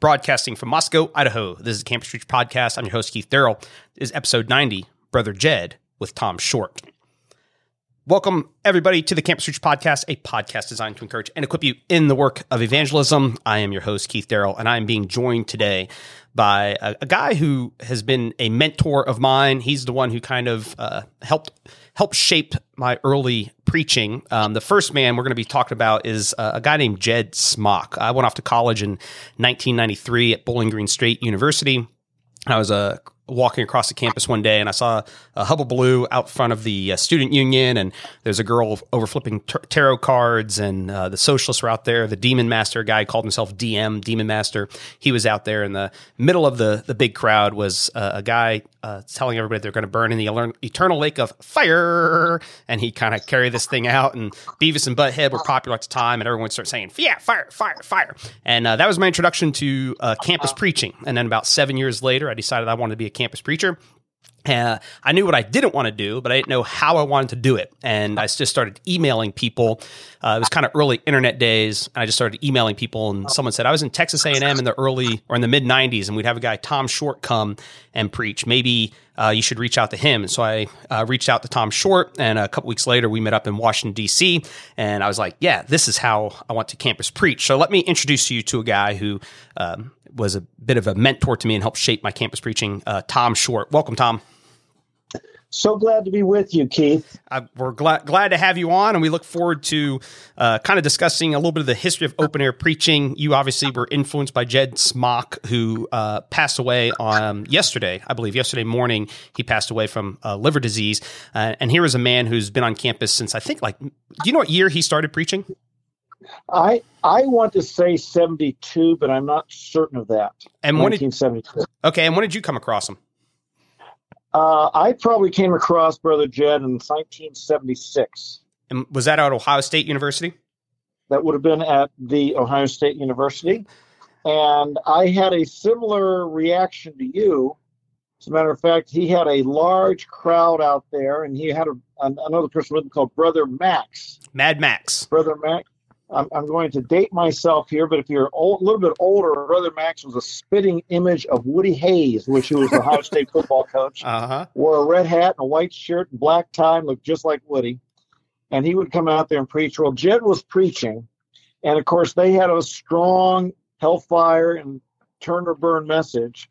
Broadcasting from Moscow, Idaho. This is the Campus Preach Podcast. I'm your host, Keith Darrell. This is episode 90, Brother Jed with Tom Short. Welcome, everybody, to the Campus Preach Podcast, a podcast designed to encourage and equip you in the work of evangelism. I am your host, Keith Darrell, and I am being joined today by a, a, guy who has been a mentor of mine. He's the one who kind of uh, helped helped shape my early preaching. Um, the first man we're going to be talking about is uh, a guy named Jed Smock. I went off to college in 1993 at Bowling Green State University. I was a walking across the campus one day and I saw a Hubble Blue out front of the uh, student union and there's a girl over flipping tarot cards and uh, the socialists were out there. The demon master guy called himself DM, demon master. He was out there in the middle of the, the big crowd was uh, a guy uh, telling everybody they're going to burn in the eternal lake of fire. And he kind of carried this thing out and Beavis and Butthead were popular at the time and everyone started saying, yeah, fire, fire, fire. And uh, that was my introduction to uh, campus preaching. And then about seven years later, I decided I wanted to be a campus preacher. Uh, I knew what I didn't want to do, but I didn't know how I wanted to do it. And I just started emailing people. Uh, it was kind of early internet days. And I just started emailing people, and someone said I was in Texas A&M in the early or in the mid '90s, and we'd have a guy Tom Short come and preach. Maybe uh, you should reach out to him. And so I uh, reached out to Tom Short, and a couple weeks later we met up in Washington D.C. And I was like, "Yeah, this is how I want to campus preach." So let me introduce you to a guy who um, was a bit of a mentor to me and helped shape my campus preaching. Uh, Tom Short, welcome, Tom. So glad to be with you, Keith. Uh, we're glad glad to have you on, and we look forward to uh, kind of discussing a little bit of the history of open air preaching. You obviously were influenced by Jed Smock, who uh, passed away on yesterday, I believe. Yesterday morning, he passed away from uh, liver disease. Uh, and here is a man who's been on campus since I think, like, do you know what year he started preaching? I I want to say seventy two, but I'm not certain of that. And when did okay? And when did you come across him? Uh, I probably came across Brother Jed in 1976. And was that at Ohio State University? That would have been at the Ohio State University. And I had a similar reaction to you. As a matter of fact, he had a large crowd out there, and he had a, another person with him called Brother Max. Mad Max. Brother Max. I'm, I'm going to date myself here, but if you're old, a little bit older, Brother Max was a spitting image of Woody Hayes, which he was the Ohio State football coach. Uh-huh. Wore a red hat and a white shirt and black tie, and looked just like Woody. And he would come out there and preach. Well, Jed was preaching, and of course they had a strong hellfire and turn or burn message,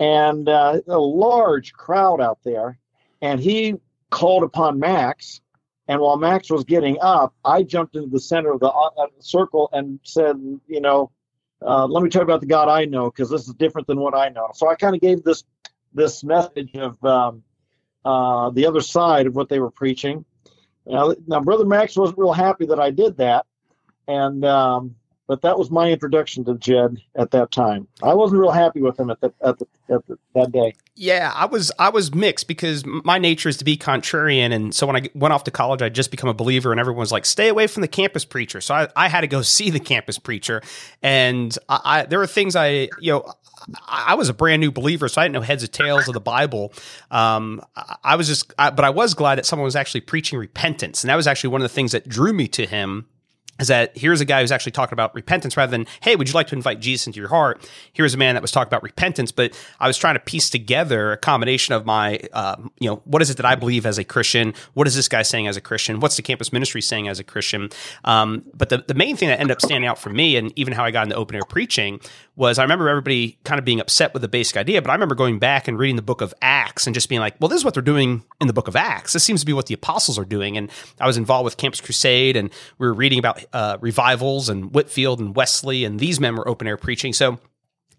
and uh, a large crowd out there. And he called upon Max and while Max was getting up, I jumped into the center of the uh, circle and said, you know, uh, let me tell you about the God I know because this is different than what I know. So I kind of gave this this message of um, uh, the other side of what they were preaching. Now, now, Brother Max wasn't real happy that I did that, and um, but that was my introduction to Jed at that time. I wasn't real happy with him at the, at, the, at the, that day. Yeah, I was I was mixed because my nature is to be contrarian, and so when I went off to college, I just become a believer, and everyone was like, "Stay away from the campus preacher." So I, I had to go see the campus preacher, and I, I there were things I you know I was a brand new believer, so I didn't know heads or tails of the Bible. Um, I was just, I, but I was glad that someone was actually preaching repentance, and that was actually one of the things that drew me to him is that here's a guy who's actually talking about repentance rather than, hey, would you like to invite Jesus into your heart? Here's a man that was talking about repentance, but I was trying to piece together a combination of my, uh, you know, what is it that I believe as a Christian? What is this guy saying as a Christian? What's the campus ministry saying as a Christian? Um, but the, the main thing that ended up standing out for me, and even how I got into open air preaching, was I remember everybody kind of being upset with the basic idea, but I remember going back and reading the book of Acts and just being like, well, this is what they're doing in the book of Acts. This seems to be what the apostles are doing. And I was involved with Campus Crusade and we were reading about uh, revivals and Whitefield and Wesley, and these men were open air preaching. So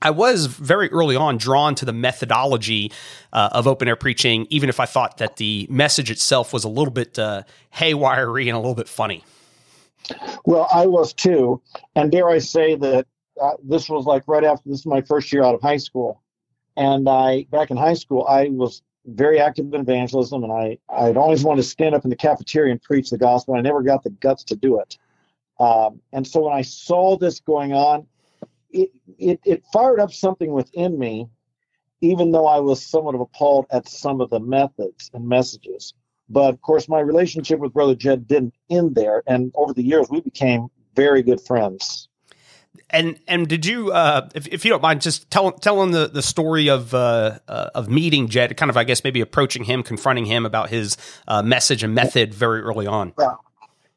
I was very early on drawn to the methodology uh, of open air preaching, even if I thought that the message itself was a little bit uh, and a little bit funny. Well, I was too. And dare I say that uh, this was like right after this is my first year out of high school, and I back in high school I was very active in evangelism, and I I'd always wanted to stand up in the cafeteria and preach the gospel. And I never got the guts to do it, um, and so when I saw this going on, it, it it fired up something within me, even though I was somewhat of appalled at some of the methods and messages. But of course, my relationship with Brother Jed didn't end there, and over the years we became very good friends And and did you, uh, if, if you don't mind, just tell, telling the, the story of uh, uh, of meeting Jed, kind of I guess maybe approaching him, confronting him about his uh, message and method very early on. Yeah.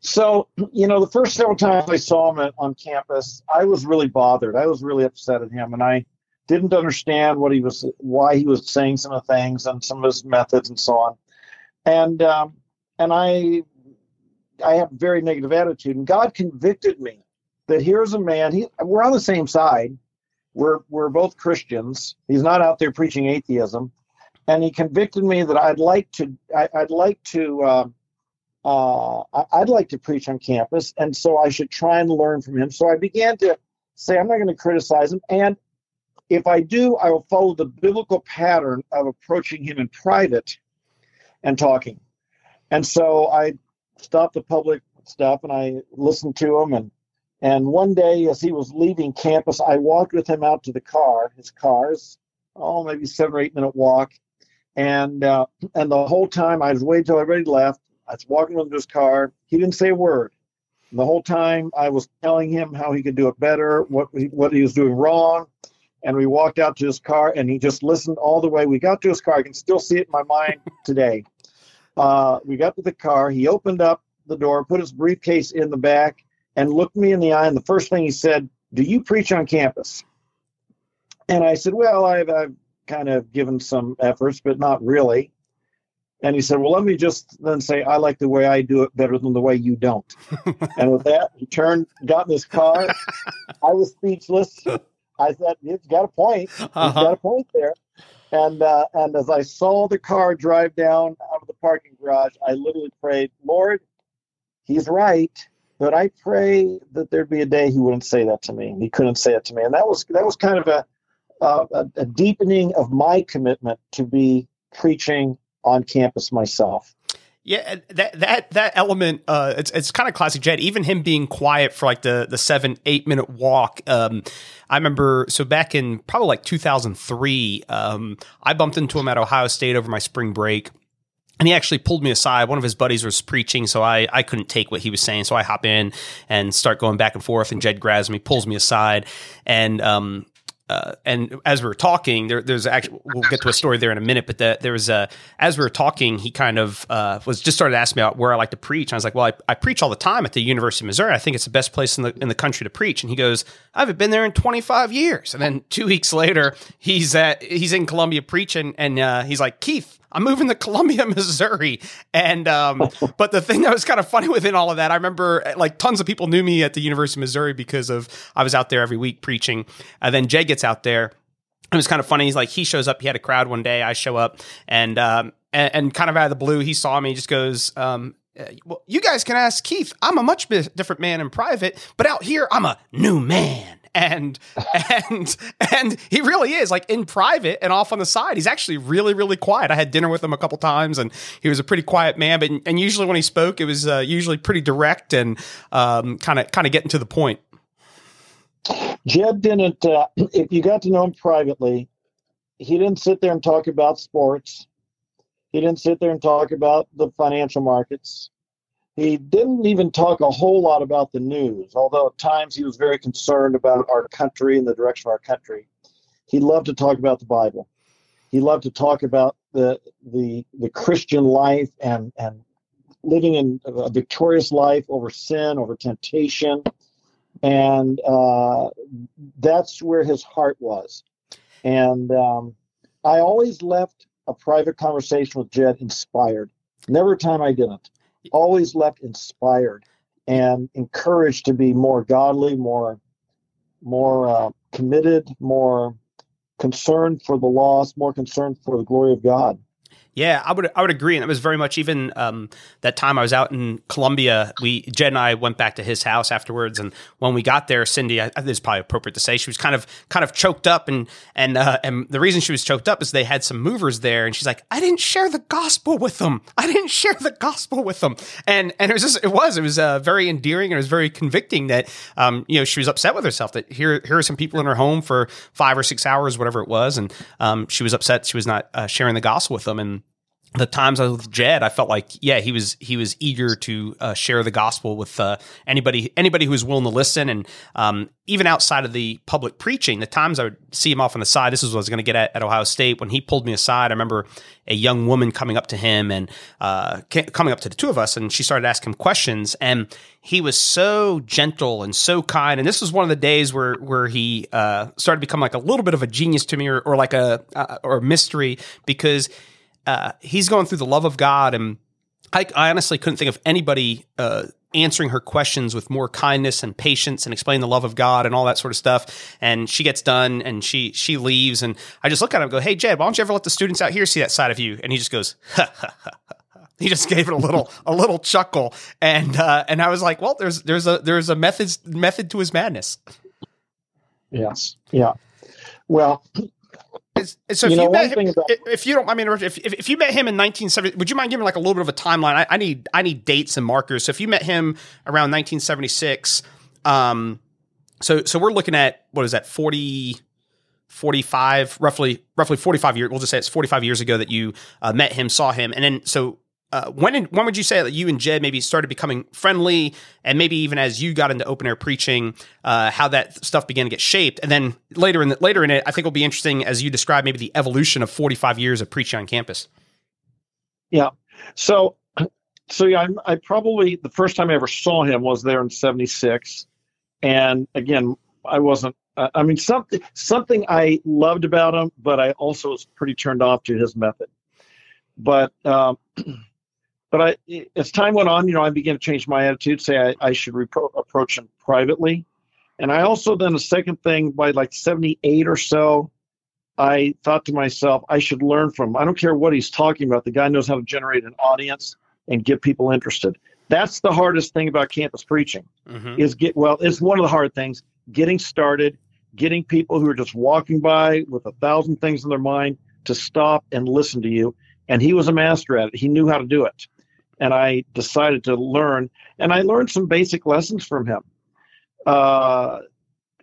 So you know, the first several times I saw him at, on campus, I was really bothered. I was really upset at him, and I didn't understand what he was, why he was saying some of the things and some of his methods and so on. And um, and I I have a very negative attitude, and God convicted me that here's a man. He, we're on the same side. We're we're both Christians. He's not out there preaching atheism, and he convicted me that I'd like to. I, would like to. Uh, uh, I'd like to preach on campus, and so I should try and learn from him. So I began to say, I'm not going to criticize him, and if I do, I will follow the biblical pattern of approaching him in private and talking. And so I stopped the public stuff and I listened to him and and one day, as he was leaving campus, I walked with him out to the car. His car's oh, maybe seven or eight minute walk, and uh, and the whole time I was waiting till everybody left. I was walking with his car. He didn't say a word. And the whole time I was telling him how he could do it better, what he, what he was doing wrong, and we walked out to his car, and he just listened all the way. We got to his car. I can still see it in my mind today. Uh, we got to the car. He opened up the door, put his briefcase in the back, and looked me in the eye. And the first thing he said, Do you preach on campus? And I said, Well, I've, I've kind of given some efforts, but not really. And he said, Well, let me just then say, I like the way I do it better than the way you don't. and with that, he turned, got in his car. I was speechless. I said, He's got a point. He's uh-huh. got a point there. And uh, and as I saw the car drive down out of the parking garage, I literally prayed, Lord, he's right. But I pray that there'd be a day he wouldn't say that to me. He couldn't say it to me, and that was that was kind of a a, a deepening of my commitment to be preaching on campus myself. Yeah, that that that element, uh, it's it's kind of classic Jed. Even him being quiet for like the the seven eight minute walk. Um, I remember so back in probably like two thousand three, um, I bumped into him at Ohio State over my spring break and he actually pulled me aside. One of his buddies was preaching, so I, I couldn't take what he was saying. So I hop in and start going back and forth. And Jed grabs me, pulls me aside, and um, uh, and as we were talking, there, there's actually we'll get to a story there in a minute. But the, there was a as we were talking, he kind of uh, was just started asking me about where I like to preach. And I was like, well, I, I, preach all the time at the University of Missouri. I think it's the best place in the in the country to preach. And he goes, I haven't been there in 25 years. And then two weeks later, he's at he's in Columbia preaching, and uh, he's like, Keith, I'm moving to Columbia, Missouri. And, um, but the thing that was kind of funny within all of that, I remember like tons of people knew me at the University of Missouri because of, I was out there every week preaching. And then Jed gets out there. It was kind of funny. He's like, he shows up, he had a crowd one day. I show up and, um, and, and kind of out of the blue, he saw me, he just goes, um, uh, well, you guys can ask Keith. I'm a much different man in private, but out here, I'm a new man and and and he really is like in private and off on the side. He's actually really really quiet. I had dinner with him a couple times and he was a pretty quiet man but and usually when he spoke it was uh, usually pretty direct and kind of kind of getting to the point. Jed didn't uh, if you got to know him privately he didn't sit there and talk about sports. He didn't sit there and talk about the financial markets he didn't even talk a whole lot about the news, although at times he was very concerned about our country and the direction of our country. He loved to talk about the Bible. He loved to talk about the the the Christian life and and living in a victorious life over sin, over temptation, and uh, that's where his heart was. And um, I always left a private conversation with Jed inspired. Never a time I didn't always left inspired and encouraged to be more godly, more more uh, committed, more concerned for the lost, more concerned for the glory of God. Yeah, I would I would agree, and it was very much even um, that time I was out in Columbia. We Jed and I went back to his house afterwards, and when we got there, Cindy, I, this is probably appropriate to say, she was kind of kind of choked up, and and uh, and the reason she was choked up is they had some movers there, and she's like, I didn't share the gospel with them. I didn't share the gospel with them, and and it was just it was it was uh, very endearing and it was very convicting that um, you know she was upset with herself that here here are some people in her home for five or six hours, whatever it was, and um, she was upset she was not uh, sharing the gospel with them, and the times I was with Jed, I felt like yeah, he was he was eager to uh, share the gospel with uh, anybody anybody who was willing to listen, and um, even outside of the public preaching, the times I would see him off on the side. This is what I was going to get at at Ohio State when he pulled me aside. I remember a young woman coming up to him and uh, coming up to the two of us, and she started asking him questions, and he was so gentle and so kind. And this was one of the days where where he uh, started to become like a little bit of a genius to me, or, or like a uh, or a mystery because uh, he's going through the love of God, and I, I honestly couldn't think of anybody uh, answering her questions with more kindness and patience and explaining the love of God and all that sort of stuff. And she gets done and she she leaves, and I just look at him go, "Hey, Jed, why don't you ever let the students out here see that side of you?" And he just goes, ha, ha, ha, he just gave it a little a little chuckle, and uh, and I was like, "Well, there's there's a there's a method method to his madness." Yes. Yeah. Well, so if you, you met him, about- if you don't, I mean, if, if, if you met him in 1970, would you mind giving like a little bit of a timeline? I, I, need I need dates and markers. So if you met him around 1976, um, so so we're looking at what is that 40, 45, roughly roughly 45 years. We'll just say it's 45 years ago that you uh, met him, saw him, and then so uh, when did, when would you say that you and Jed maybe started becoming friendly, and maybe even as you got into open air preaching, uh, how that stuff began to get shaped, and then later in the, later in it, I think will be interesting as you describe maybe the evolution of forty five years of preaching on campus. Yeah, so so yeah, I, I probably the first time I ever saw him was there in '76, and again, I wasn't. Uh, I mean, something something I loved about him, but I also was pretty turned off to his method. But um, but I, as time went on, you know, I began to change my attitude, say I, I should repro- approach him privately. And I also then a second thing by like 78 or so, I thought to myself, I should learn from him. I don't care what he's talking about. The guy knows how to generate an audience and get people interested. That's the hardest thing about campus preaching mm-hmm. is get, well, it's one of the hard things, getting started, getting people who are just walking by with a thousand things in their mind to stop and listen to you. And he was a master at it. He knew how to do it and I decided to learn. And I learned some basic lessons from him. Uh,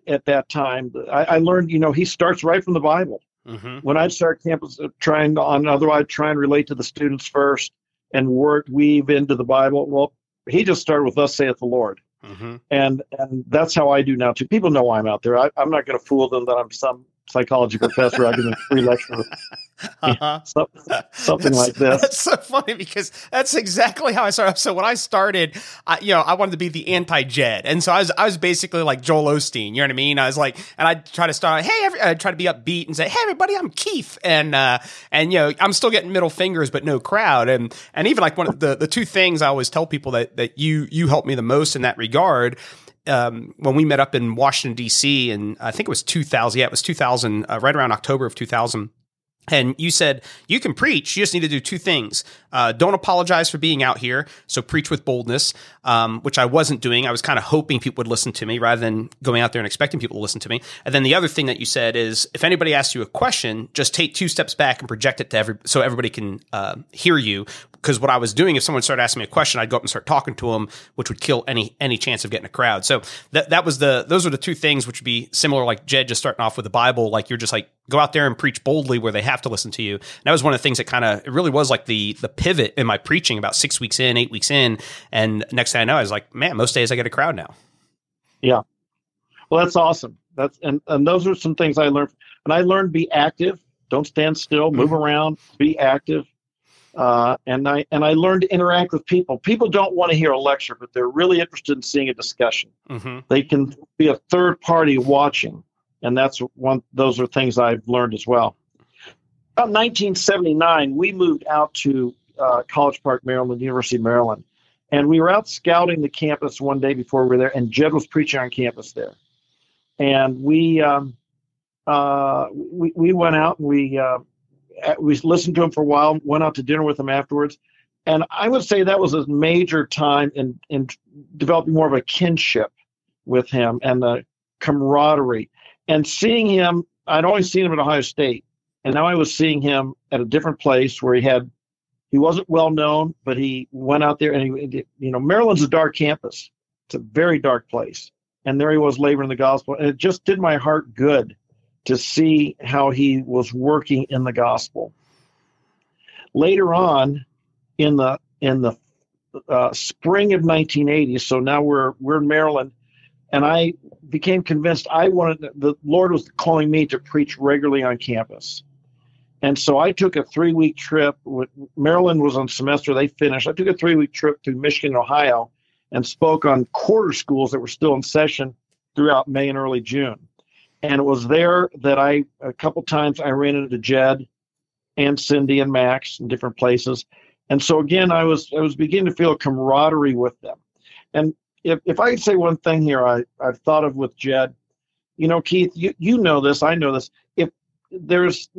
at that time, I, I, learned, you know, he starts right from the Bible. Mm-hmm. When I'd start campus uh, trying on other, I'd try and relate to the students first and work weave into the Bible. Well, he just started with "Thus saith the Lord," mm-hmm. and and that's how I do now too. People know I'm out there. I, I'm not going to fool them that I'm some psychology professor. I give them free lecture uh-huh. something like this. That's so funny because that's exactly how I started. So when I started, I, you know, I wanted to be the anti-Jed, and so I was I was basically like Joel Osteen. You know what I mean? I was like, and I try to start, hey, every, I try to be upbeat and say, hey, everybody, I'm Keith, and uh, and you know, I'm still getting middle fingers, but no crowd, and and even like one of the the two things I always tell people that that you you helped me the most in that regard um, when we met up in Washington D.C. and I think it was 2000. Yeah, it was 2000, uh, right around October of 2000. And you said you can preach. You just need to do two things. Uh, don't apologize for being out here. So preach with boldness, um, which I wasn't doing. I was kind of hoping people would listen to me rather than going out there and expecting people to listen to me. And then the other thing that you said is if anybody asks you a question, just take two steps back and project it to every so everybody can uh, hear you. Because what I was doing, if someone started asking me a question, I'd go up and start talking to them, which would kill any any chance of getting a crowd. So that that was the those are the two things which would be similar, like Jed just starting off with the Bible, like you're just like go out there and preach boldly where they have to listen to you. And that was one of the things that kind of it really was like the the pivot in my preaching about six weeks in, eight weeks in, and next thing I know, I was like, man, most days I get a crowd now. Yeah, well, that's awesome. That's and and those are some things I learned. And I learned be active. Don't stand still. Move mm-hmm. around. Be active. Uh, and I and I learned to interact with people. People don't want to hear a lecture, but they're really interested in seeing a discussion. Mm-hmm. They can be a third party watching and that's one. Those are things I've learned as well. About 1979, we moved out to uh, College Park, Maryland, University of Maryland, and we were out scouting the campus one day before we were there, and Jed was preaching on campus there, and we um, uh, we, we went out and we uh, Uh, we listened to him for a while, went out to dinner with him afterwards, and I would say that was a major time in in developing more of a kinship with him and the camaraderie. And seeing him, I'd always seen him at Ohio State, and now I was seeing him at a different place where he had, he wasn't well known, but he went out there and he, you know, Maryland's a dark campus. It's a very dark place, and there he was laboring the gospel, and it just did my heart good to see how he was working in the gospel. Later on, in the in the uh, spring of 1980, so now we're we're in Maryland, and I became convinced I wanted the Lord was calling me to preach regularly on campus. And so I took a three week trip. Maryland was on semester, they finished. I took a three week trip to Michigan, Ohio, and spoke on quarter schools that were still in session throughout May and early June. And it was there that I, a couple times, I ran into Jed and Cindy and Max in different places. And so again, I was I was beginning to feel camaraderie with them. And if, if I could say one thing here, I, I've thought of with Jed, you know, Keith, you, you know this, I know this. If there's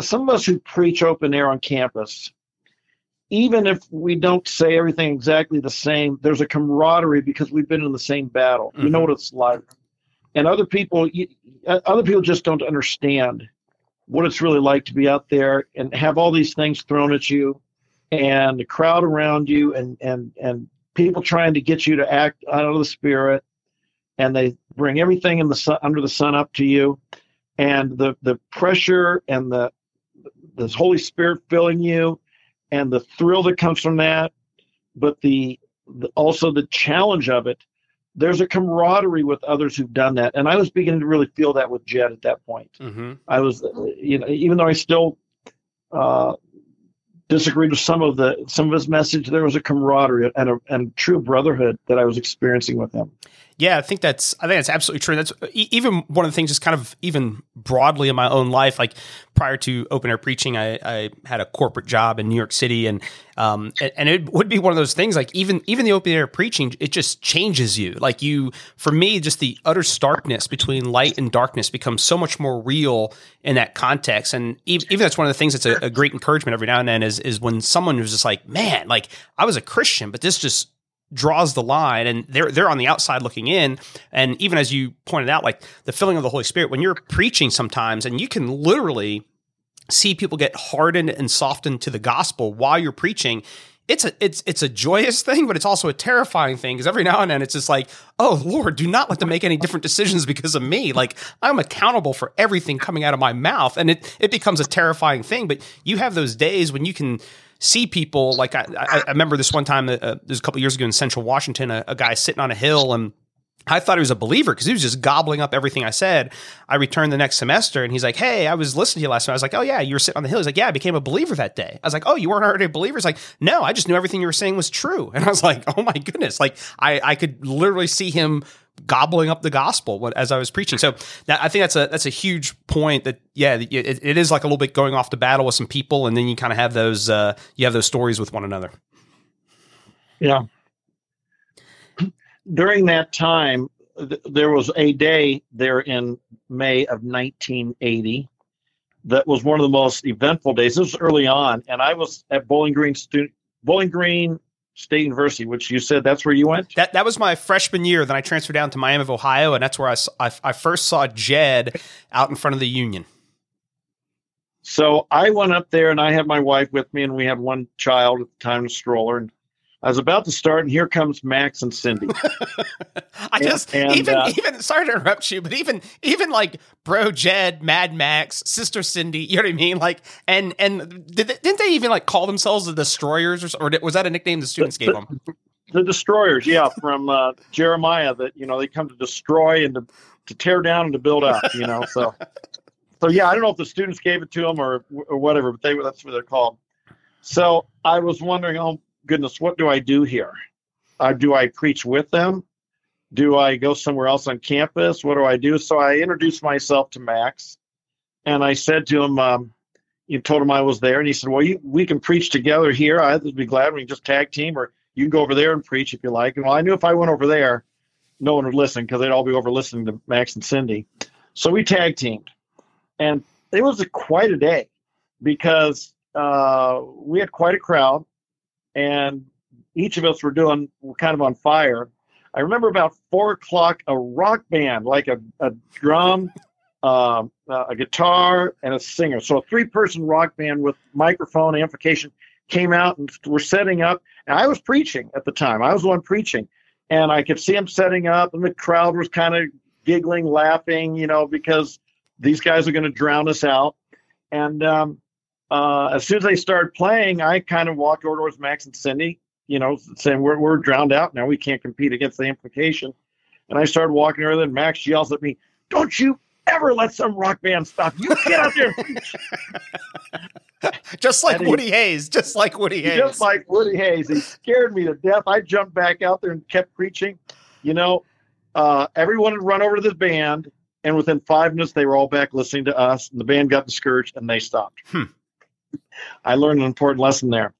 some of us who preach open air on campus, even if we don't say everything exactly the same, there's a camaraderie because we've been in the same battle. Mm-hmm. We know what it's like. And other people, uh, other people just don't understand what it's really like to be out there and have all these things thrown at you and the crowd around you and, and, and people trying to get you to act out of the spirit. And they bring everything in the sun, under the sun up to you. And the the pressure and the the holy spirit filling you and the thrill that comes from that but the, the also the challenge of it there's a camaraderie with others who've done that and i was beginning to really feel that with jed at that point mm-hmm. i was you know even though i still uh, disagreed with some of the some of his message. There was a camaraderie and a and true brotherhood that I was experiencing with him. Yeah, I think that's I think that's absolutely true. That's even one of the things, just kind of even broadly in my own life. Like prior to open air preaching, I, I had a corporate job in New York City, and um, and it would be one of those things. Like even even the open air preaching, it just changes you. Like you, for me, just the utter starkness between light and darkness becomes so much more real in that context. And even, even that's one of the things that's a, a great encouragement every now and then is is when someone who's just like, man, like I was a Christian, but this just draws the line and they're they're on the outside looking in. And even as you pointed out like the filling of the holy spirit when you're preaching sometimes and you can literally see people get hardened and softened to the gospel while you're preaching it's a it's it's a joyous thing but it's also a terrifying thing because every now and then it's just like oh lord do not let them make any different decisions because of me. Like i'm accountable for everything coming out of my mouth and it it becomes a terrifying thing. But you have those days when you can see people like I, I, I remember this one time uh, uh there's a couple years ago in Central Washington, a, a guy sitting on a hill and I thought he was a believer because he was just gobbling up everything I said. I returned the next semester and he's like, Hey, I was listening to you last night. I was like, Oh, yeah, you were sitting on the hill. He's like, Yeah, I became a believer that day. I was like, Oh, you weren't already a believer? He's like, No, I just knew everything you were saying was true. And I was like, Oh my goodness. Like, I, I could literally see him gobbling up the gospel as I was preaching. So that, I think that's a that's a huge point. That yeah, it, it is like a little bit going off to battle with some people, and then you kind of have those uh, you have those stories with one another. Yeah. During that time, th- there was a day there in May of 1980 that was one of the most eventful days. This was early on, and I was at Bowling Green student Bowling Green State University, which you said that's where you went. That that was my freshman year. Then I transferred down to Miami of Ohio, and that's where I, I, I first saw Jed out in front of the Union. So I went up there, and I had my wife with me, and we had one child at the time, a stroller, and I was about to start, and here comes Max and Cindy. I just and, even uh, even sorry to interrupt you, but even even like Bro Jed, Mad Max, Sister Cindy, you know what I mean? Like, and and did they, didn't they even like call themselves the Destroyers, or, or was that a nickname the students the, gave them? The Destroyers, yeah, from uh, Jeremiah. That you know they come to destroy and to, to tear down and to build up. You know, so so yeah, I don't know if the students gave it to them or or whatever, but they that's what they're called. So I was wondering, oh goodness, what do I do here? Uh, do I preach with them? Do I go somewhere else on campus? What do I do? So I introduced myself to Max, and I said to him, um, "You told him I was there," and he said, "Well, you, we can preach together here. I'd be glad we can just tag team, or you can go over there and preach if you like." And well, I knew if I went over there, no one would listen because they'd all be over listening to Max and Cindy. So we tag teamed, and it was a, quite a day because uh, we had quite a crowd and each of us were doing were kind of on fire. I remember about four o'clock, a rock band, like a, a drum, uh, a guitar, and a singer. So a three person rock band with microphone amplification came out and we're setting up. And I was preaching at the time. I was the one preaching. And I could see them setting up, and the crowd was kind of giggling, laughing, you know, because these guys are going to drown us out. And um, uh, as soon as they started playing, I kind of walked over towards Max and Cindy, you know, saying we're we're drowned out now. We can't compete against the implication. And I started walking over there, and Max yells at me, "Don't you ever let some rock band stop you! Get out there!" just like And he- Woody Hayes, just like Woody Hayes. Just like Woody Hayes, he scared me to death. I jumped back out there and kept preaching. You know, uh, everyone had run over to the band, and within five minutes, they were all back listening to us. And the band got discouraged, and they stopped. Hmm. I learned an important lesson there.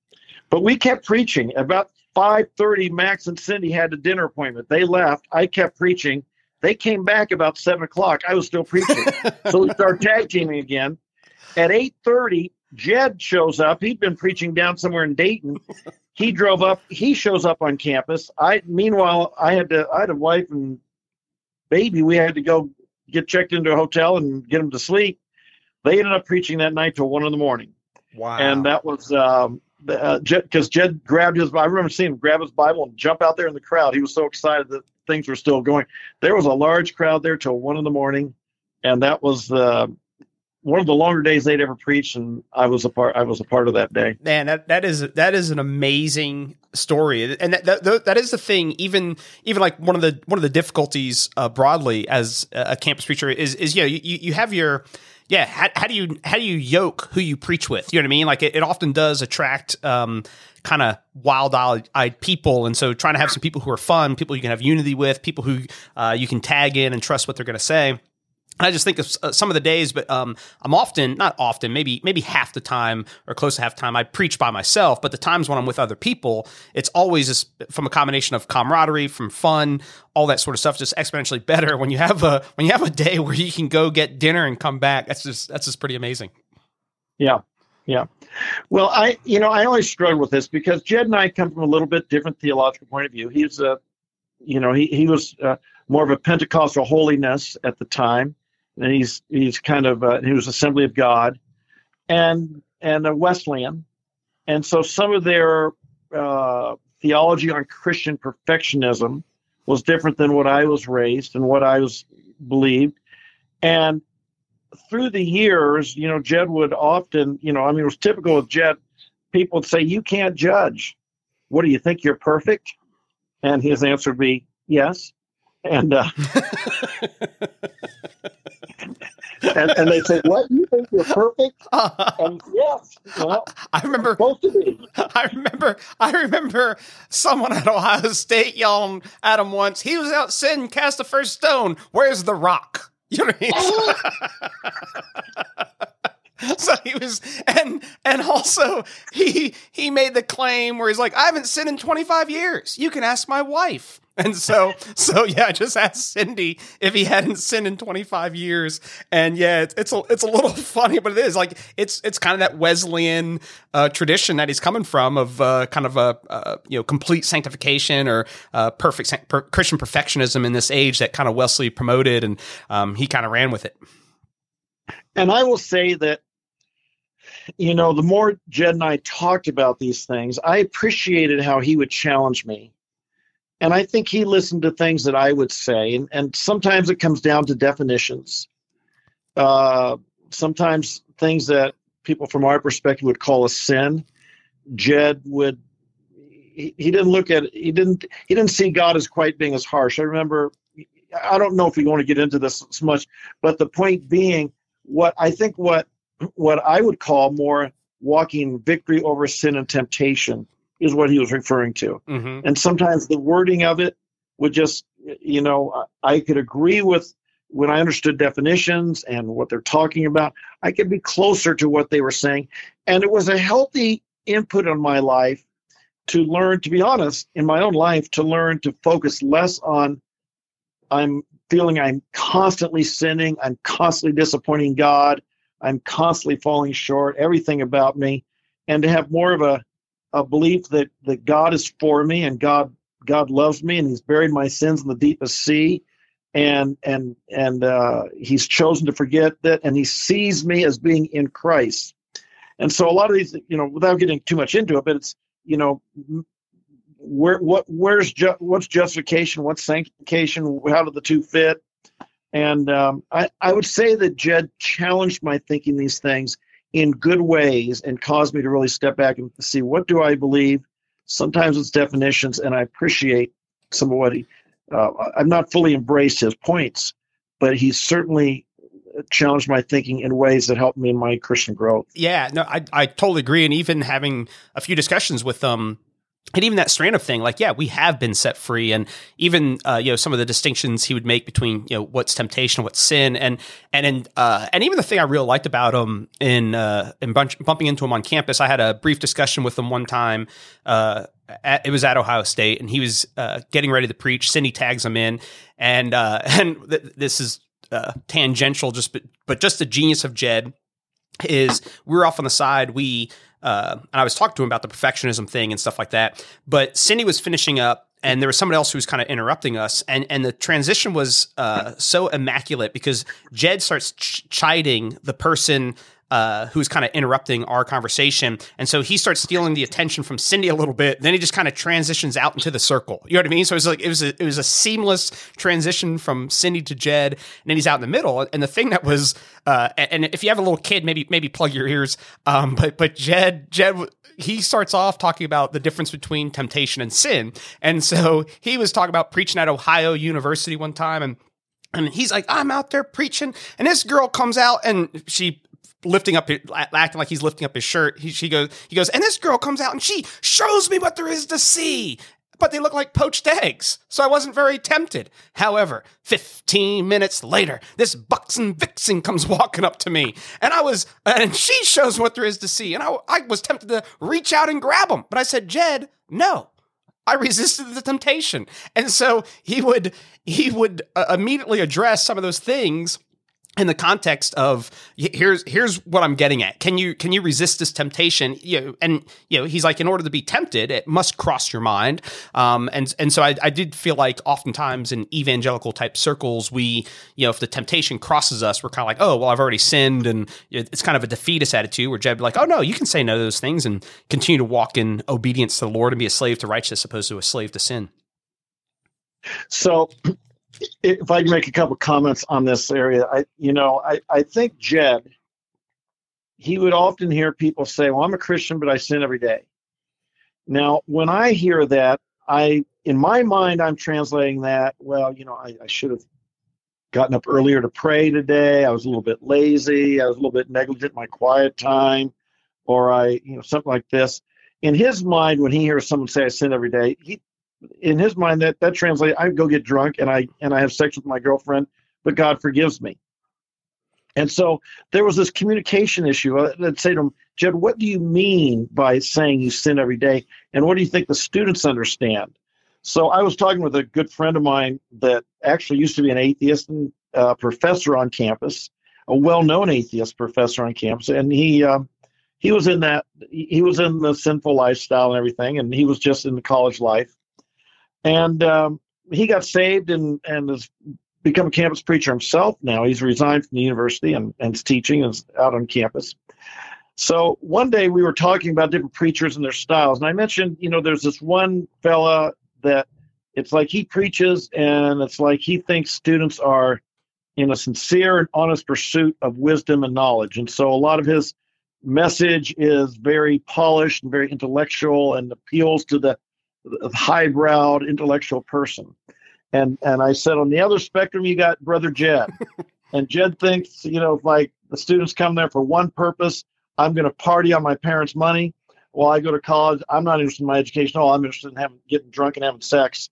But we kept preaching. About five thirty, Max and Cindy had a dinner appointment. They left. I kept preaching. They came back about seven o'clock. I was still preaching. so we started tag teaming again. At eight thirty, Jed shows up. He'd been preaching down somewhere in Dayton. He drove up. He shows up on campus. I meanwhile I had to. I had a wife and baby. We had to go get checked into a hotel and get them to sleep. They ended up preaching that night till one in the morning, wow. and that was um, uh, Jed because Jed grabbed his. I remember seeing him grab his Bible and jump out there in the crowd. He was so excited that things were still going. There was a large crowd there till one in the morning, and that was uh, one of the longer days they'd ever preached, and I was a part. I was a part of that day. man that that is that is an amazing story and that that, that is the thing even even like one of the one of the difficulties uh, broadly as a campus preacher is is yeah you, you have your yeah how, how do you how do you yoke who you preach with? You know what i mean? Like it, it often does attract um kind of wild-eyed people and so trying to have some people who are fun people you can have unity with people who uh, you can tag in and trust what they're going to say I just think of uh, some of the days, but um, I'm often not often, maybe maybe half the time or close to half the time I preach by myself. But the times when I'm with other people, it's always from a combination of camaraderie, from fun, all that sort of stuff, just exponentially better when you have a when you have a day where you can go get dinner and come back. That's just that's just pretty amazing. Yeah, yeah. Well, I you know I always struggle with this because Jed and I come from a little bit different theological point of view. He's a, you know, he he was uh, more of a Pentecostal holiness at the time, and he's he's kind of uh, he was Assembly of God, and and a Wesleyan, and so some of their uh, theology on Christian perfectionism was different than what I was raised and what I was believed, and through the years, you know, Jed would often, you know, I mean, it was typical with Jed. People would say, "You can't judge. What do you think? You're perfect?" And his answer would be, "Yes." And uh, and, and they say, "What? You think you're perfect?" Uh, and yes, well, I remember supposed to be. I remember I remember someone at Ohio State yelling um, at him once, he was out sin, cast the first stone. Where's the rock? You know what I mean? so he was and and also he he made the claim where he's like, I haven't sinned in 25 years. You can ask my wife. And so, so yeah, just asked Cindy if he hadn't sinned in 25 years. And yeah, it's, it's a it's a little funny, but it is like it's it's kind of that Wesleyan uh, tradition that he's coming from of uh, kind of a uh, you know complete sanctification or uh, perfect per- Christian perfectionism in this age that kind of Wesley promoted, and um, he kind of ran with it. And I will say that, you know, the more Jed and I talked about these things, I appreciated how he would challenge me. And I think he listened to things that I would say. And, and sometimes it comes down to definitions. Uh, sometimes things that people from our perspective would call a sin, Jed would. He, he didn't look at he didn't he didn't see God as quite being as harsh. I remember I don't know if we want to get into this much, but the point being what I think what what I would call more walking victory over sin and temptation is what he was referring to. Mm-hmm. And sometimes the wording of it would just, you know, I could agree with when I understood definitions and what they're talking about. I could be closer to what they were saying, and it was a healthy input on my life to learn. To be honest, in my own life, to learn to focus less on I'm feeling I'm constantly sinning, I'm constantly disappointing God, I'm constantly falling short, everything about me, and to have more of a, a belief that, that God is for me and God God loves me and He's buried my sins in the deepest sea, and and and uh, He's chosen to forget that, and He sees me as being in Christ. And so a lot of these, you know, without getting too much into it, but it's you know where what where's ju- what's justification? What's sanctification? How do the two fit and um, I, I would say that jed challenged my thinking these things in good ways and caused me to really step back and see what do I believe. Sometimes it's definitions, and I appreciate some of what he. Uh, I've not fully embraced his points, but he certainly challenged my thinking in ways that helped me in my Christian growth. Yeah, no, I I totally agree. And even having a few discussions with um and even that strand of thing, like yeah, we have been set free, and even uh, you know some of the distinctions he would make between you know what's temptation, what's sin, and and and uh, and even the thing I really liked about him in uh, in bunch, bumping into him on campus, I had a brief discussion with him one time. Uh, at, it was at Ohio State, and he was uh, getting ready to preach. Cindy tags him in, and uh, and th- this is uh, tangential, just but, but just the genius of Jed is we're off on the side. We uh, and I was talking to him about the perfectionism thing and stuff like that. But Cindy was finishing up, and there was someone else who was kind of interrupting us, and and the transition was uh, so immaculate because Jed starts ch- chiding the person uh, who's kind of interrupting our conversation. And so he starts stealing the attention from Cindy a little bit. Then he just kind of transitions out into the circle. You know what I mean? So it was like it was a, it was a seamless transition from Cindy to Jed, and then he's out in the middle. And the thing that was, uh, and if you have a little kid, maybe maybe plug your ears. Um, but but Jed Jed he starts off talking about the difference between temptation and sin. And so he was talking about preaching at Ohio University one time and and he's like, I'm out there preaching. And this girl comes out and she lifting up, acting like he's lifting up his shirt. He, she goes, he goes, and this girl comes out and she shows me what there is to see. But they look like poached eggs, so I wasn't very tempted. However, 15 minutes later, this buxom vixen comes walking up to me, and I was, and she shows what there is to see, and I, I was tempted to reach out and grab him, but I said, Jed, no, I resisted the temptation. And so he would he would uh, immediately address some of those things in the context of here's here's what I'm getting at. Can you can you resist this temptation? You know, and you know he's like in order to be tempted, it must cross your mind. Um, and and so I, I did feel like oftentimes in evangelical type circles, we you know if the temptation crosses us, we're kind of like oh well I've already sinned, and it's kind of a defeatist attitude where Jed be like oh no you can say no to those things and continue to walk in obedience to the Lord and be a slave to righteousness opposed to a slave to sin. So if I can make a couple comments on this area, I you know I I think Jed he would often hear people say, "Well, I'm a Christian, but I sin every day." Now, when I hear that, I in my mind I'm translating that, well, you know, I, I should have gotten up earlier to pray today. I was a little bit lazy. I was a little bit negligent in my quiet time, or I, you know, something like this. In his mind, when he hears someone say I sin every day, he in his mind that that translates i go get drunk and i and i have sex with my girlfriend but god forgives me. And so there was this communication issue i'd say to him jed what do you mean by saying you sin every day? And what do you think the students understand? So i was talking with a good friend of mine that actually used to be an atheist and uh, professor on campus a well-known atheist professor on campus and he um, he was in that he was in the sinful lifestyle and everything and he was just in the college life and um, he got saved and and has become a campus preacher himself now. He's resigned from the university and, and is teaching and is out on campus. So one day we were talking about different preachers and their styles, and I mentioned, you know, there's this one fella that it's like he preaches and it's like he thinks students are in a sincere and honest pursuit of wisdom and knowledge. And so a lot of his message is very polished and very intellectual and appeals to the highbrow intellectual person. And and I said on the other spectrum you got brother Jed. and Jed thinks, you know, if like the students come there for one purpose, I'm going to party on my parents' money. While I go to college, I'm not interested in my education. All I'm interested in having getting drunk and having sex.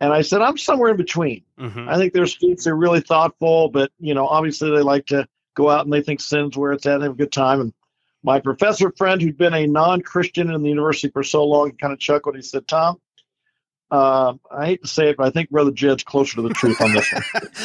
And I said, I'm somewhere in between. Mm-hmm. I think there's students that are really thoughtful, but you know, obviously they like to go out and they think sin's where it's at and have a good time. And my professor friend, who'd been a non Christian in the university for so long, kind of chuckled. He said, Tom, uh, I hate to say it, but I think Brother Jed's closer to the truth on this one.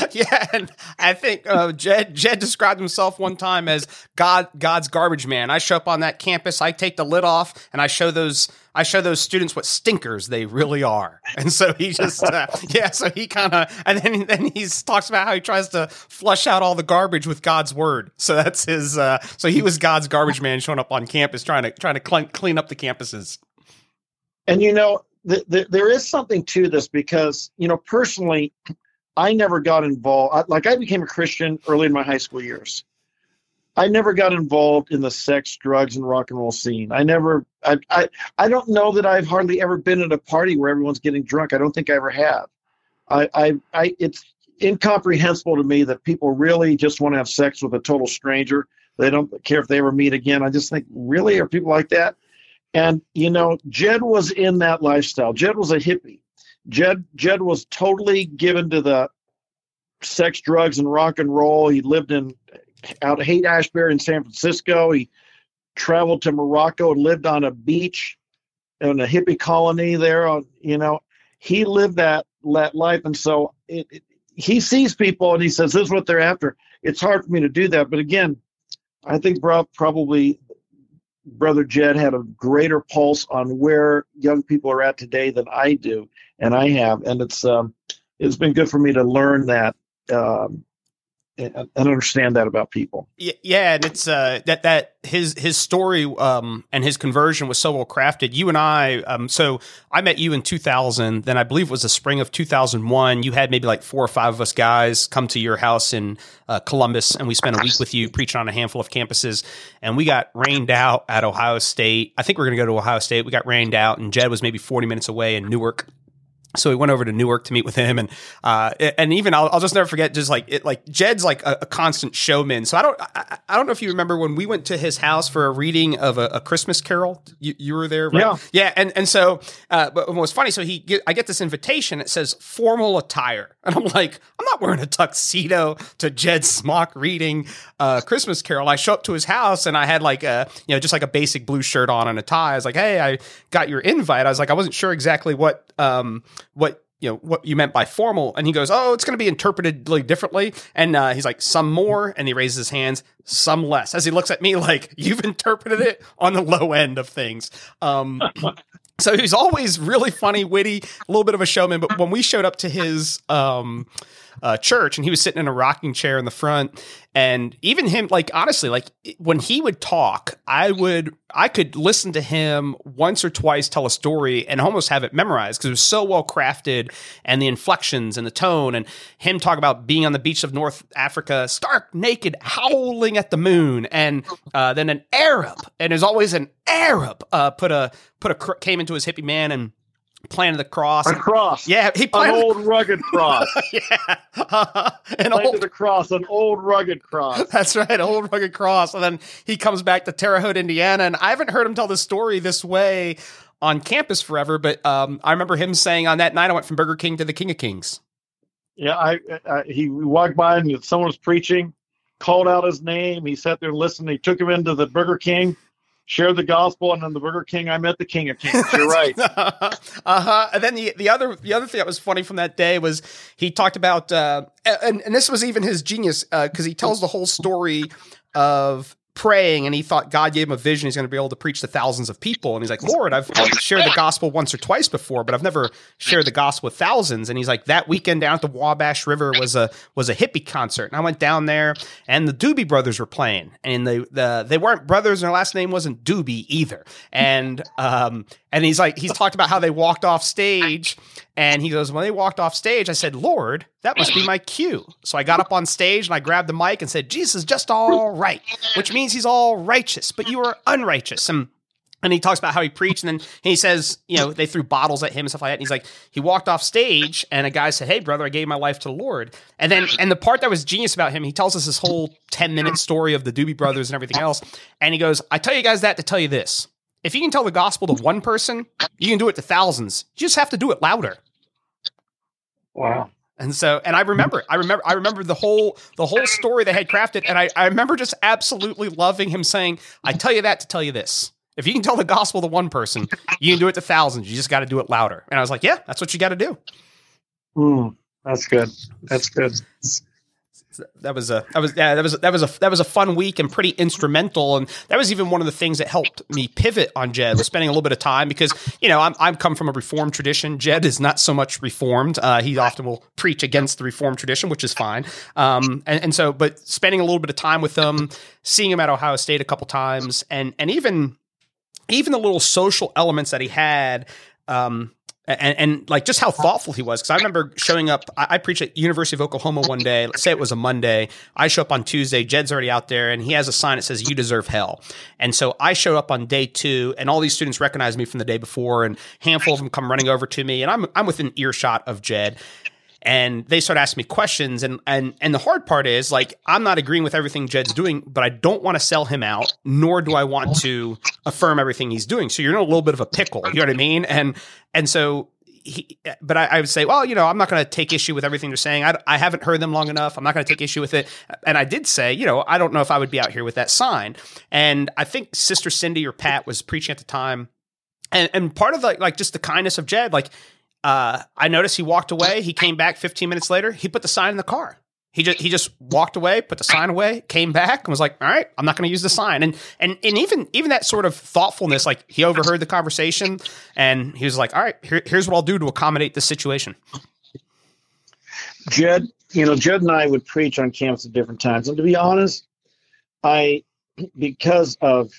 yeah, and I think uh, Jed Jed described himself one time as God God's garbage man. I show up on that campus, I take the lid off, and I show those I show those students what stinkers they really are. And so he just uh, yeah, so he kind of and then then he talks about how he tries to flush out all the garbage with God's word. So that's his. Uh, so he was God's garbage man showing up on campus trying to trying to clean, clean up the campuses. And you know, there is something to this because you know personally i never got involved like i became a christian early in my high school years I never got involved in the sex, drugs, and rock and roll scene. I never, I, I, I don't know that I've hardly ever been at a party where everyone's getting drunk. I don't think I ever have. I, I, I it's incomprehensible to me that people really just want to have sex with a total stranger. They don't care if they ever meet again. I just think, really, are people like that? And you know, Jed was in that lifestyle. Jed was a hippie. Jed Jed was totally given to the sex, drugs, and rock and roll. He lived in out of Haight Ashbury in San Francisco. He traveled to Morocco and lived on a beach in a hippie colony there. On you know, he lived that that life, and so it, it, he sees people and he says, "This is what they're after." It's hard for me to do that, but again, I think probably Brother Jed had a greater pulse on where young people are at today than I do, and I have, and it's um, it's been good for me to learn that um, and understand that about people. Yeah, and it's uh, that that his his story um, and his conversion was so well crafted. You and I, um, so I met you in 2000. Then I believe it was the spring of 2001. You had maybe like four or five of us guys come to your house in uh, Columbus, and we spent a week with you preaching on a handful of campuses. And we got rained out at Ohio State. I think we are going to go to Ohio State. We got rained out, and Jed was maybe 40 minutes away in Newark so we went over to Newark to meet with him, and uh, and even I'll, I'll just never forget, just like it, like Jed's like a, a constant showman. So I don't I, I, don't know if you remember when we went to his house for a reading of a, a Christmas Carol. You, you were there, right? Yeah, yeah. And and so, uh, but what was funny? So he get, I get this invitation. It says formal attire, and I'm like, I'm not wearing a tuxedo to Jed's smock reading uh, Christmas Carol. I show up to his house, and I had like a you know just like a basic blue shirt on and a tie. I was like, hey, I got your invite. I was like, I wasn't sure exactly what. Um, what you know what you meant by formal and he goes oh it's going to be interpreted like differently. And uh, he's like some more and he raises his hands some less as he looks at me like you've interpreted it on the low end of things. Um, so he's always really funny witty a little bit of a showman but when we showed up to his um, uh, church and he was sitting in a rocking chair in the front. And even him like honestly like when he would talk i would i could listen to him once or twice tell a story and almost have it memorized because it was so well crafted and the inflections and the tone and him talk about being on the beach of north africa stark naked howling at the moon and uh, then an arab and there's always an arab uh, put a put a came into his hippie man and planted the cross. A cross. Yeah, he planted an old rugged cross. yeah, uh, an planted old the cross, an old rugged cross. That's right, old rugged cross. And then he comes back to Terre Haute, Indiana, and I haven't heard him tell the story this way on campus forever. But um, I remember him saying on that night, I went from Burger King to the King of Kings. Yeah, I, I he walked by and someone was preaching, called out his name. He sat there listening. He took him into the Burger King share the gospel, and then the Burger King, I met the King of Kings. You're right. uh huh. And then the the other the other thing that was funny from that day was he talked about, uh, and and this was even his genius because uh, he tells the whole story of praying and he thought God gave him a vision he's going to be able to preach to thousands of people. And he's like Lord I've shared the gospel once or twice before but I've never shared the gospel with thousands. And he's like that weekend down at the Wabash River was a was a hippie concert. And I went down there and the Doobie brothers were playing. And they the they weren't brothers and their last name wasn't Doobie either. And um and he's like he's talked about how they walked off stage and he goes, When they walked off stage, I said, Lord, that must be my cue. So I got up on stage and I grabbed the mic and said, Jesus just all right, which means he's all righteous, but you are unrighteous. And and he talks about how he preached, and then he says, you know, they threw bottles at him and stuff like that. And he's like, he walked off stage, and a guy said, "Hey, brother, I gave my life to the Lord." And then, and the part that was genius about him, he tells us this whole ten minute story of the Doobie Brothers and everything else. And he goes, "I tell you guys that to tell you this: if you can tell the gospel to one person, you can do it to thousands. You just have to do it louder." Wow. And so, and I remember, I remember, I remember the whole, the whole story they had crafted. And I, I remember just absolutely loving him saying, I tell you that to tell you this. If you can tell the gospel to one person, you can do it to thousands. You just got to do it louder. And I was like, yeah, that's what you got to do. Mm, that's good. That's good that was a that was yeah that was that was a that was a fun week and pretty instrumental. And that was even one of the things that helped me pivot on Jed was spending a little bit of time because you know I'm I'm come from a reformed tradition. Jed is not so much reformed. Uh, he often will preach against the reformed tradition which is fine. Um, and and so but spending a little bit of time with them seeing him at Ohio State a couple times and and even even the little social elements that he had um, and, and like just how thoughtful he was. Because I remember showing up. I, I preach at University of Oklahoma one day. Let's say it was a Monday. I show up on Tuesday. Jed's already out there, and he has a sign that says "You deserve hell." And so I show up on day two, and all these students recognize me from the day before, and handful of them come running over to me, and I'm I'm within earshot of Jed and they start asking me questions and and and the hard part is like I'm not agreeing with everything Jed's doing, but I don't want to sell him out, nor do I want to affirm everything he's doing. So you're in a little bit of a pickle, you know what I mean? And and so he, but I, I would say, well, you know, I'm not going to take issue with everything they're saying. I, I haven't heard them long enough. I'm not going to take issue with it. And I did say, you know, I don't know if I would be out here with that sign. And I think Sister Cindy or Pat was preaching at the time. And, and part of like, like just the kindness of Jed, like uh, I noticed he walked away. He came back 15 minutes later. He put the sign in the car. He just he just walked away, put the sign away, came back, and was like, "All right, I'm not going to use the sign." And and and even even that sort of thoughtfulness, like he overheard the conversation, and he was like, "All right, here, here's what I'll do to accommodate this situation." Jed, you know, Jed and I would preach on campus at different times, and to be honest, I because of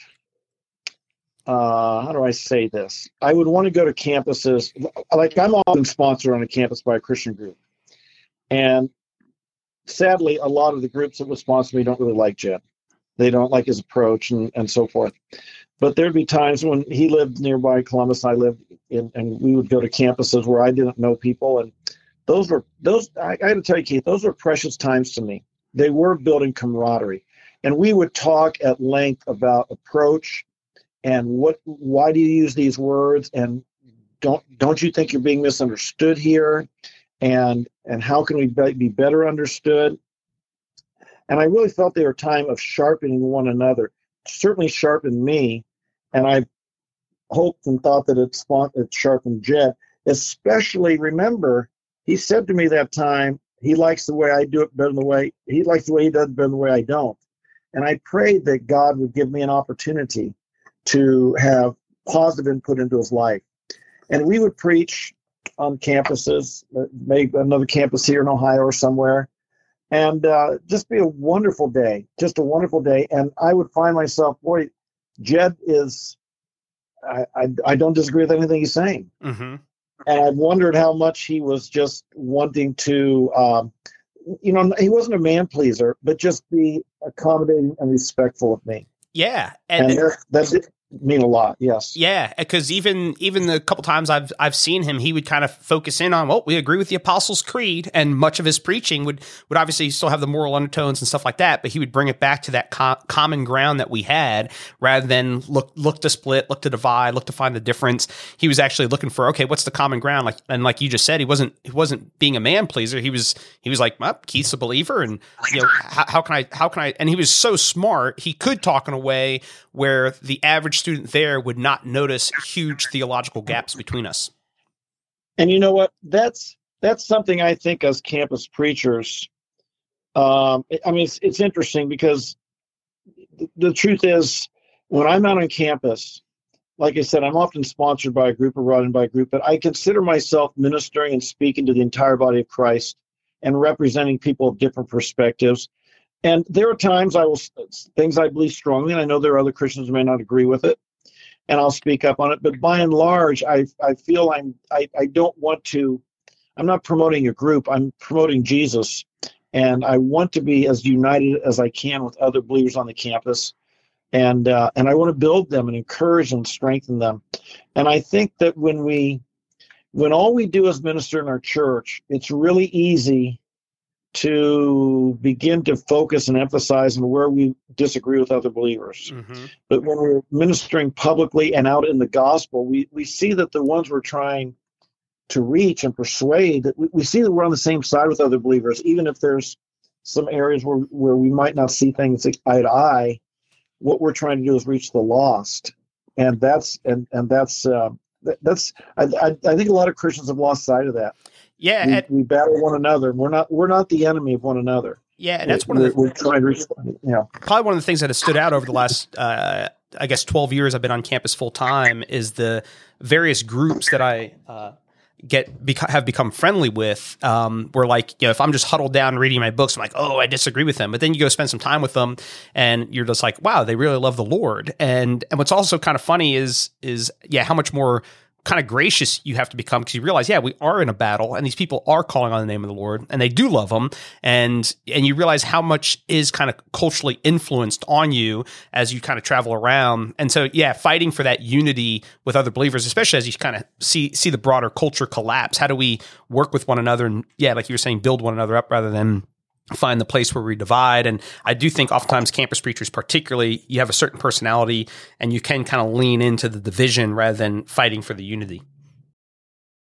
uh, how do I say this? I would want to go to campuses like I'm often sponsored on a campus by a Christian group, and sadly, a lot of the groups that would sponsor me don't really like Jed. They don't like his approach and, and so forth. But there'd be times when he lived nearby Columbus, I lived in, and we would go to campuses where I didn't know people, and those were those. I, I to tell you, Keith, those were precious times to me. They were building camaraderie, and we would talk at length about approach and what why do you use these words? And don't don't you think you're being misunderstood here? And and how can we be better understood? And i really felt they were time of sharpening one another certainly sharpened me and i hoped and thought that it, spawned, it sharpened jed. Especially remember he said to me that time he likes the way i do it better than the way he likes the way he does it better than the way i don't. And i prayed that god would give me an opportunity to have positive input into his life. And we would preach on campuses, maybe another campus here in Ohio or somewhere, and uh, just be a wonderful day, just a wonderful day. And I would find myself, boy, Jed is, I, I, I don't disagree with anything he's saying. Mm-hmm. And I wondered how much he was just wanting to, um, you know, he wasn't a man pleaser, but just be accommodating and respectful of me. Yeah, and, and that's, that's mean a lot. Yes. Yeah, because even even the couple times I've I've seen him, he would kind of focus in on, well, we agree with the Apostles' Creed, and much of his preaching would would obviously still have the moral undertones and stuff like that, but he would bring it back to that co- common ground that we had, rather than look look to split, look to divide, look to find the difference. He was actually looking for, okay, what's the common ground? Like and like you just said, he wasn't he wasn't being a man pleaser. He was he was like, well, Keith's a believer, and you know how, how can I how can I? And he was so smart, he could talk in a way where the average student there would not notice huge theological gaps between us. And you know what? That's that's something I think as campus preachers. Um, I mean, it's, it's interesting because the truth is, when I'm out on campus, like I said, I'm often sponsored by a group or run by a group, but I consider myself ministering and speaking to the entire body of Christ and representing people of different perspectives. And there are times I will things I believe strongly, and I know there are other Christians who may not agree with it, and I'll speak up on it. But by and large, I I feel I'm I, I don't want to. I'm not promoting a group. I'm promoting Jesus, and I want to be as united as I can with other believers on the campus, and uh, and I want to build them and encourage and strengthen them. And I think that when we when all we do is minister in our church, it's really easy to begin to focus and emphasize on where we disagree with other believers. Mm-hmm. But when we're ministering publicly and out in the gospel, we, we see that the ones we're trying to reach and persuade, we, we see that we're on the same side with other believers, even if there's some areas where, where we might not see things eye to eye. What we're trying to do is reach the lost. And that's and and that's uh, that's I, I, I think a lot of Christians have lost sight of that. Yeah, we, and, we, battle one another. We're not we're not the enemy of one another. Yeah, and that's one of the we're trying to reach. Yeah, probably one of the things that has stood out over the last, uh, I guess, twelve years I've been on campus full time is the various groups that I uh, get beca- have become friendly with. Um, where like you know, if I'm just huddled down reading my books, I'm like, oh, I disagree with them. But then you go spend some time with them, and you're just like, wow, they really love the Lord. And and what's also kind of funny is is yeah, how much more kind of gracious you have to become because you realize, yeah, we are in a battle and these people are calling on the name of the Lord and they do love him. And, and you realize how much is kind of culturally influenced on you as you kind of travel around. And so, yeah, fighting for that unity with other believers, especially as you kind of see, see the broader culture collapse. How do we work with one another? And yeah, like you were saying, build one another up rather than find the place where we divide. And I do think oftentimes campus preachers, particularly, you have a certain personality and you can kind of lean into the division rather than fighting for the unity.